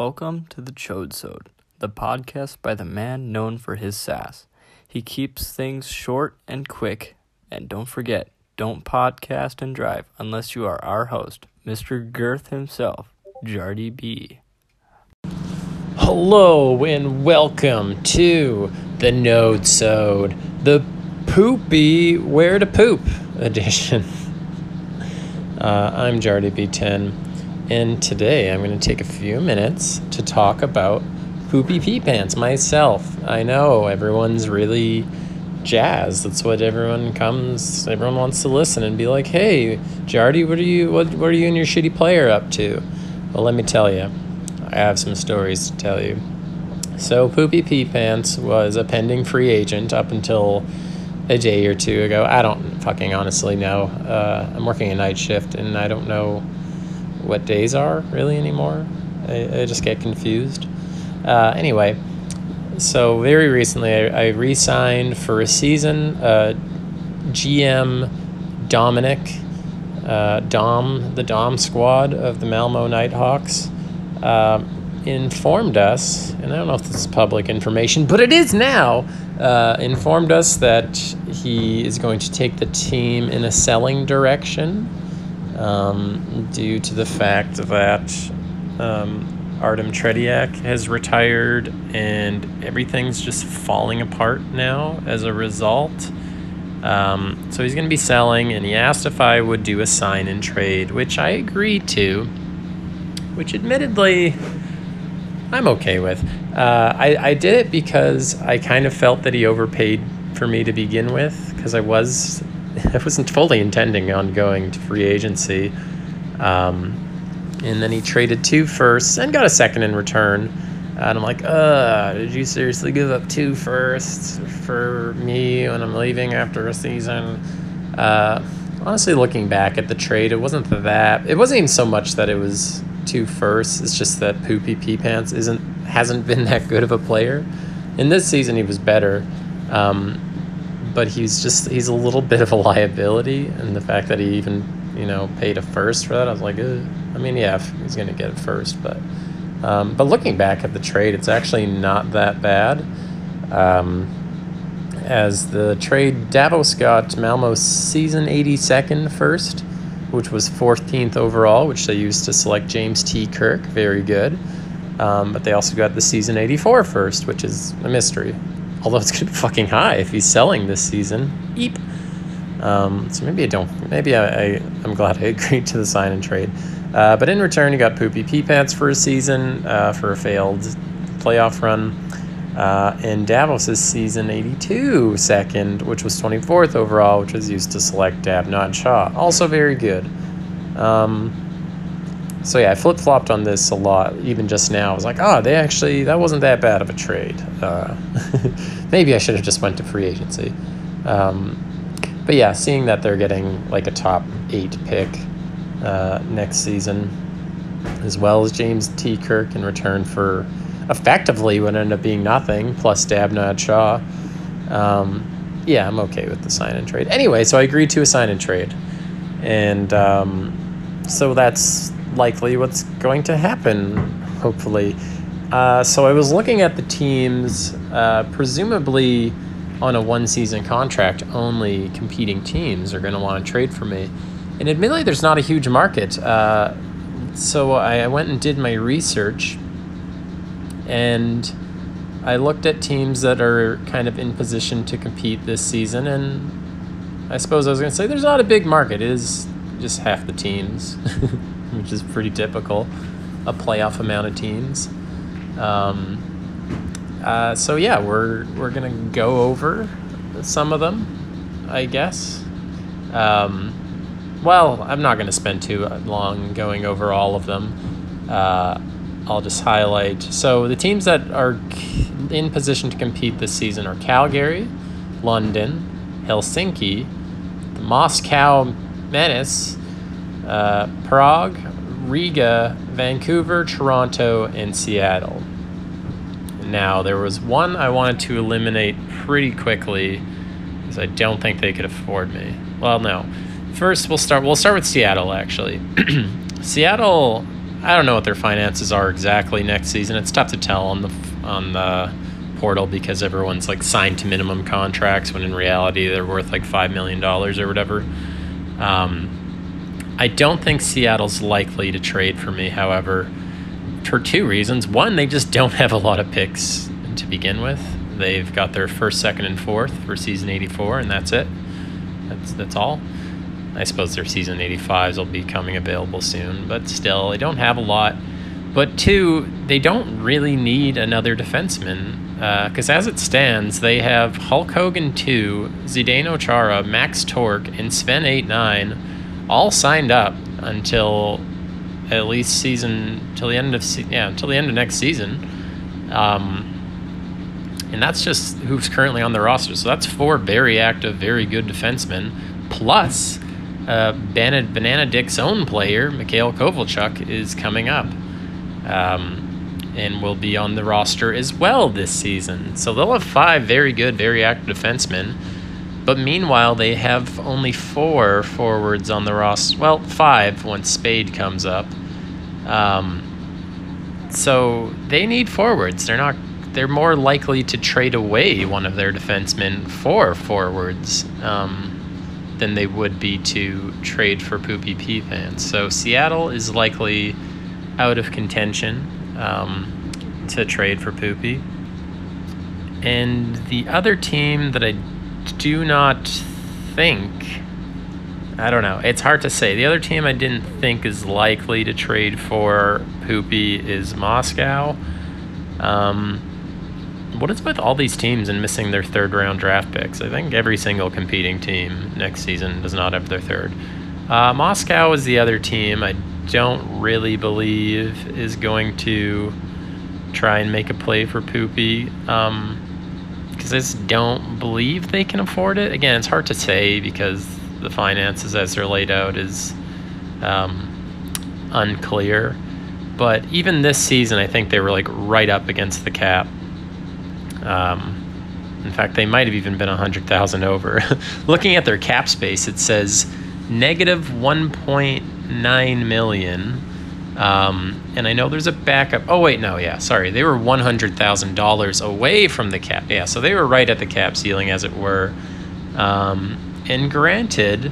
Welcome to the Chodesode, the podcast by the man known for his sass. He keeps things short and quick, and don't forget, don't podcast and drive unless you are our host, Mr. Girth himself, Jardy B. Hello and welcome to the Node Sode, the poopy where to poop edition. Uh, I'm Jardy B10, and today I'm going to take a few minutes to talk about poopy pee pants myself. I know everyone's really jazzed. That's what everyone comes. Everyone wants to listen and be like, "Hey, Jardy, what are you? What What are you and your shitty player up to?" Well, let me tell you. I have some stories to tell you. So, Poopy Pee Pants was a pending free agent up until a day or two ago. I don't fucking honestly know. Uh, I'm working a night shift and I don't know what days are really anymore. I, I just get confused. Uh, anyway, so very recently I, I re signed for a season. Uh, GM Dominic, uh, Dom, the Dom squad of the Malmo Nighthawks. Uh, informed us, and I don't know if this is public information, but it is now, uh, informed us that he is going to take the team in a selling direction um, due to the fact that um, Artem Tretiak has retired and everything's just falling apart now as a result. Um, so he's going to be selling, and he asked if I would do a sign and trade, which I agreed to, which admittedly I'm okay with. Uh, I, I did it because I kind of felt that he overpaid for me to begin with because I was I wasn't fully intending on going to free agency. Um, and then he traded two firsts and got a second in return. And I'm like, uh, did you seriously give up two firsts for me when I'm leaving after a season? Uh, honestly, looking back at the trade, it wasn't that. It wasn't even so much that it was two firsts. It's just that Poopy Pee Pants isn't hasn't been that good of a player. In this season, he was better, um, but he's just he's a little bit of a liability. And the fact that he even you know paid a first for that, I was like, Ugh. I mean, yeah, he's gonna get it first, but um, but looking back at the trade, it's actually not that bad. Um, as the trade, Davos got Malmo's season 82nd first which was 14th overall, which they used to select James T. Kirk. Very good. Um, but they also got the season 84 first, which is a mystery. Although it's going to be fucking high if he's selling this season. Eep. Um, so maybe I don't. Maybe I, I, am glad I agreed to the sign and trade. Uh, but in return, he got Poopy Pee Pants for a season uh, for a failed playoff run. Uh, and Davos' is season 82 second, which was 24th overall, which was used to select Dab Not Shaw. Also very good. Um, so yeah, I flip flopped on this a lot, even just now. I was like, oh, they actually, that wasn't that bad of a trade. Uh, maybe I should have just went to free agency. Um, but yeah, seeing that they're getting like a top eight pick uh, next season, as well as James T. Kirk in return for effectively would end up being nothing plus Dabnod Shaw. Um, yeah, I'm okay with the sign and trade. Anyway, so I agreed to a sign and trade. And um, so that's likely what's going to happen, hopefully. Uh, so I was looking at the teams, uh, presumably on a one season contract, only competing teams are going to want to trade for me. And admittedly, there's not a huge market. Uh, so I, went and did my research and I looked at teams that are kind of in position to compete this season, and I suppose I was going to say there's not a big market. It is just half the teams, which is pretty typical, a playoff amount of teams. Um, uh, so yeah, we're we're gonna go over some of them, I guess. Um, well, I'm not gonna spend too long going over all of them. Uh, I'll just highlight. So the teams that are in position to compete this season are Calgary, London, Helsinki, the Moscow Menace, uh, Prague, Riga, Vancouver, Toronto, and Seattle. Now, there was one I wanted to eliminate pretty quickly because I don't think they could afford me. Well, no. First, we'll start. We'll start with Seattle. Actually, Seattle I don't know what their finances are exactly next season. It's tough to tell on the on the portal because everyone's like signed to minimum contracts when in reality they're worth like five million dollars or whatever. Um, I don't think Seattle's likely to trade for me, however, for two reasons. One, they just don't have a lot of picks to begin with. They've got their first, second, and fourth for season 84, and that's it. That's that's all. I suppose their season 85s will be coming available soon, but still, they don't have a lot. But two, they don't really need another defenseman because uh, as it stands, they have Hulk Hogan 2, Zdeno Chara, Max Torque, and Sven 89 all signed up until at least season till the end of se- yeah until the end of next season. Um, and that's just who's currently on the roster. So that's four very active, very good defensemen, plus uh, Banana, Banana Dick's own player, Mikhail Kovalchuk, is coming up. Um, and will be on the roster as well this season. So they'll have five very good, very active defensemen. But meanwhile, they have only four forwards on the roster. Well, five once Spade comes up. Um, so they need forwards. They're not. They're more likely to trade away one of their defensemen for forwards um, than they would be to trade for Poopy Pee Pants. So Seattle is likely out of contention um, to trade for Poopy. And the other team that I do not think, I don't know, it's hard to say. The other team I didn't think is likely to trade for Poopy is Moscow. Um, what is with all these teams and missing their third round draft picks? I think every single competing team next season does not have their third. Uh, Moscow is the other team I don't really believe is going to try and make a play for Poopy. Um, just don't believe they can afford it. Again, it's hard to say because the finances as they're laid out is um, unclear. But even this season, I think they were like right up against the cap. Um, in fact, they might have even been 100,000 over. Looking at their cap space, it says negative 1.9 million um, and I know there's a backup. Oh wait, no, yeah, sorry, they were one hundred thousand dollars away from the cap. Yeah, so they were right at the cap ceiling, as it were. Um, and granted,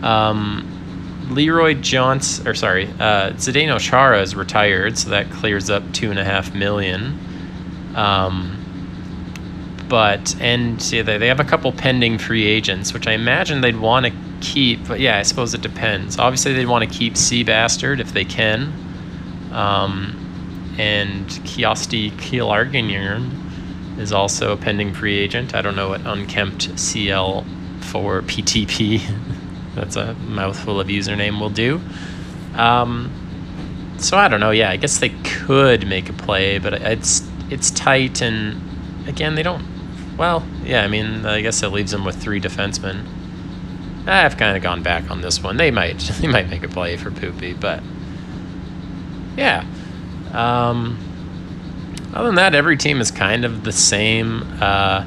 um, Leroy Johnson, or sorry, uh, Zdeno Chara is retired, so that clears up two and a half million. Um, but and see, they they have a couple pending free agents, which I imagine they'd want to keep. But yeah, I suppose it depends. Obviously, they'd want to keep Seabastard if they can. Um, and Kiosti Kielarginian is also a pending free agent. I don't know what unkempt CL for PTP. That's a mouthful of username will do. Um, so I don't know. Yeah, I guess they could make a play, but it's it's tight, and again, they don't. Well, yeah, I mean, I guess it leaves them with three defensemen. I've kind of gone back on this one. They might they might make a play for Poopy, but yeah. Um, other than that, every team is kind of the same. Uh,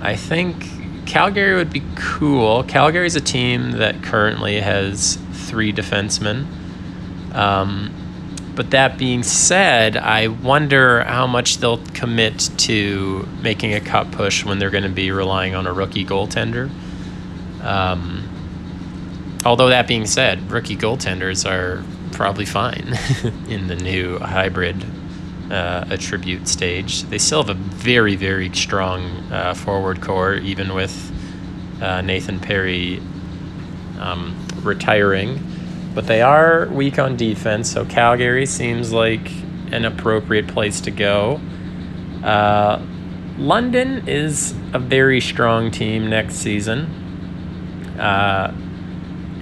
I think Calgary would be cool. Calgary's a team that currently has three defensemen. Um, but that being said, I wonder how much they'll commit to making a cup push when they're going to be relying on a rookie goaltender. Um, although that being said, rookie goaltenders are probably fine in the new hybrid uh, attribute stage. They still have a very, very strong uh, forward core, even with uh, Nathan Perry um, retiring. But they are weak on defense, so Calgary seems like an appropriate place to go. Uh, London is a very strong team next season. Uh,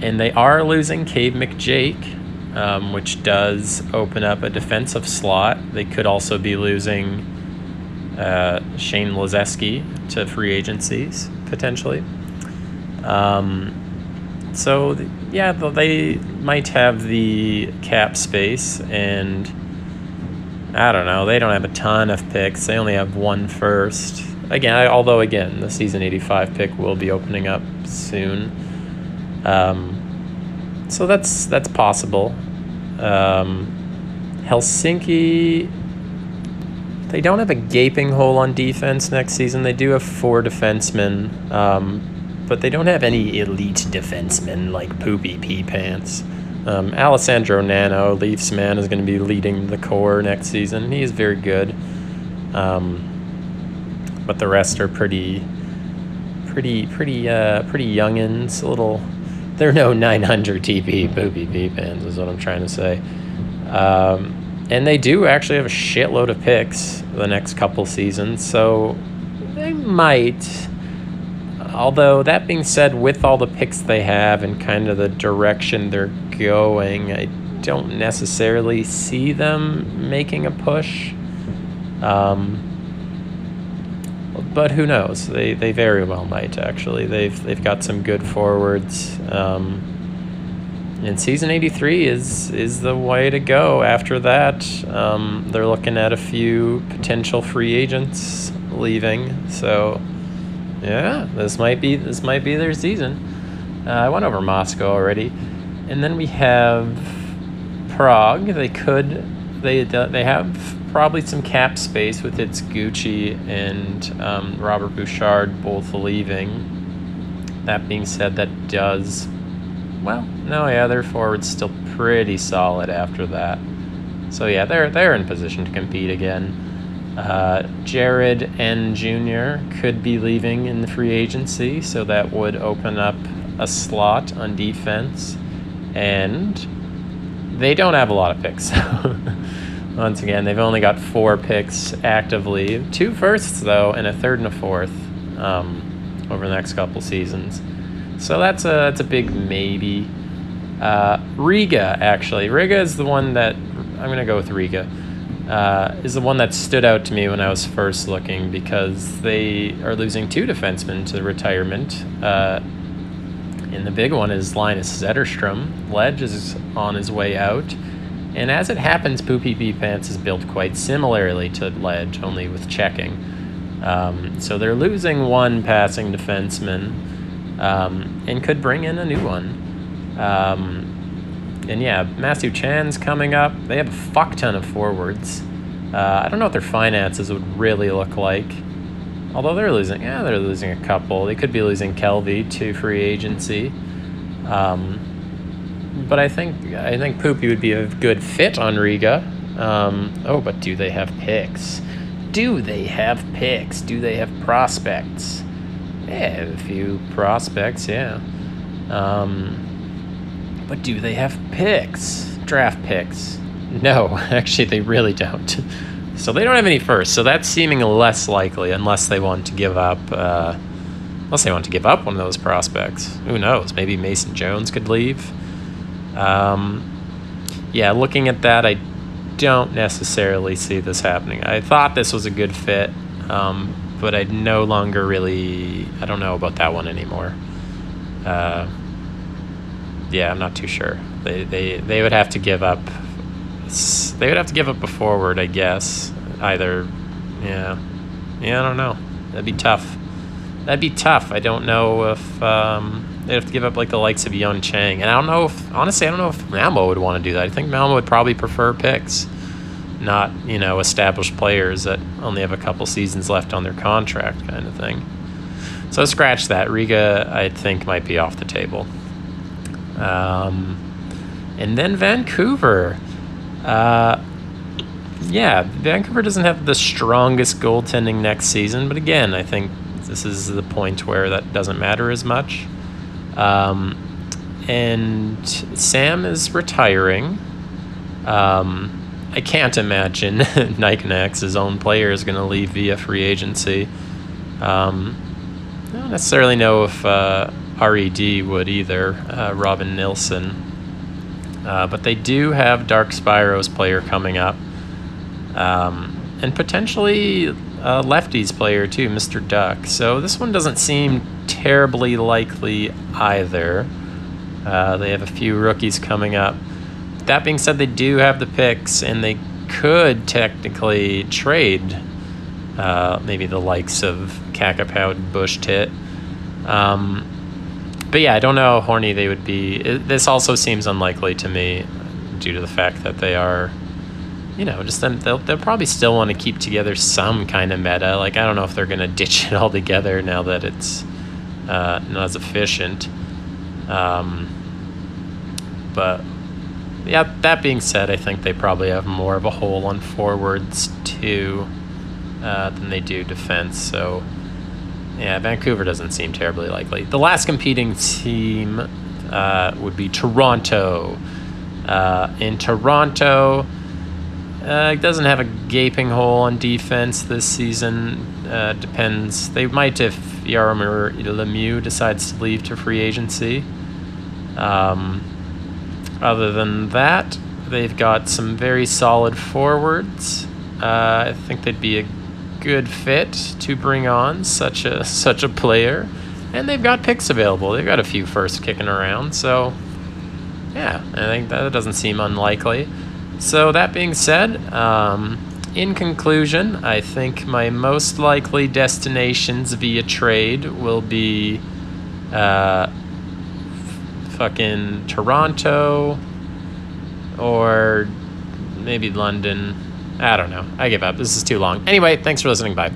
and they are losing Cave McJake, um, which does open up a defensive slot. They could also be losing uh, Shane Lazeski to free agencies potentially. Um, so th- yeah, they might have the cap space, and I don't know. They don't have a ton of picks. They only have one first. Again, although again, the season '85 pick will be opening up soon. Um, so that's that's possible. Um, Helsinki, they don't have a gaping hole on defense next season. They do have four defensemen, um, but they don't have any elite defensemen like Poopy Pee Pants. Um, Alessandro Nano, Leafs man, is going to be leading the core next season. He is very good. Um, but the rest are pretty, pretty, pretty, uh, pretty youngins. A little, they're no 900 TP Poopy Pee Pants, is what I'm trying to say. Um, and they do actually have a shitload of picks the next couple seasons, so they might. Although, that being said, with all the picks they have and kind of the direction they're going, I don't necessarily see them making a push. Um, but who knows? They they very well might actually. They've they've got some good forwards. Um, and season 83 is is the way to go after that um, they're looking at a few potential free agents leaving so yeah this might be this might be their season uh, i went over moscow already and then we have prague they could they they have probably some cap space with its gucci and um, robert bouchard both leaving that being said that does well, no, yeah, their forward's still pretty solid after that. So yeah, they're they're in position to compete again. Uh, Jared N. Jr. could be leaving in the free agency, so that would open up a slot on defense, and they don't have a lot of picks. Once again, they've only got four picks actively, two firsts though, and a third and a fourth um, over the next couple seasons. So that's a that's a big maybe. Uh, Riga actually, Riga is the one that I'm gonna go with Riga. Uh, is the one that stood out to me when I was first looking because they are losing two defensemen to retirement. Uh, and the big one is Linus Zetterstrom. Ledge is on his way out. And as it happens, Poopy Pee Pants is built quite similarly to Ledge, only with checking. Um, so they're losing one passing defenseman um, and could bring in a new one. Um, and yeah, Matthew Chan's coming up. They have a fuck ton of forwards. Uh, I don't know what their finances would really look like. Although they're losing, yeah, they're losing a couple. They could be losing Kelvy to free agency. Um, but I think I think Poopy would be a good fit on Riga. Um, oh, but do they have picks? Do they have picks? Do they have prospects? Yeah, a few prospects, yeah. Um, but do they have picks? Draft picks? No, actually, they really don't. So they don't have any first. So that's seeming less likely unless they want to give up. Uh, unless they want to give up one of those prospects. Who knows? Maybe Mason Jones could leave. Um, yeah, looking at that, I don't necessarily see this happening. I thought this was a good fit. Um, but I no longer really I don't know about that one anymore. Uh, yeah, I'm not too sure. They they they would have to give up. They would have to give up a forward, I guess. Either, yeah, yeah. I don't know. That'd be tough. That'd be tough. I don't know if um, they'd have to give up like the likes of Young Chang, and I don't know if honestly I don't know if Malmo would want to do that. I think Malmo would probably prefer picks not you know established players that only have a couple seasons left on their contract kind of thing. So scratch that. Riga, I think, might be off the table. Um, and then Vancouver. Uh, yeah, Vancouver doesn't have the strongest goaltending next season, but again, I think this is the point where that doesn't matter as much. Um, and Sam is retiring. Um, I can't imagine Nikenex, his own player, is going to leave via free agency. Um, I don't necessarily know if uh, RED would either, uh, Robin Nilsson. Uh, but they do have Dark Spyro's player coming up. Um, and potentially a lefties player too, Mr. Duck. So this one doesn't seem terribly likely either. Uh, they have a few rookies coming up that being said, they do have the picks, and they could technically trade uh, maybe the likes of Cacapau and Bush Tit. Um, but yeah, I don't know how horny they would be. It, this also seems unlikely to me. due to the fact that they are, you know, just. They'll, they'll probably still want to keep together some kind of meta. Like, I don't know if they're going to ditch it all together now that it's uh, not as efficient. Um, but yeah, that being said, I think they probably have more of a hole on forwards too uh, than they do defense. So yeah, Vancouver doesn't seem terribly likely. The last competing team uh, would be Toronto. Uh, in Toronto, uh, doesn't have a gaping hole on defense this season. Uh, depends. They might if Yaromir Lemieux decides to leave to free agency. Um, other than that, they've got some very solid forwards. Uh, I think they'd be a good fit to bring on such a such a player, and they've got picks available. They've got a few firsts kicking around, so yeah, I think that doesn't seem unlikely. So that being said, um, in conclusion, I think my most likely destinations via trade will be uh, fucking Toronto or maybe London. I don't know. I give up. This is too long. Anyway, thanks for listening. Bye.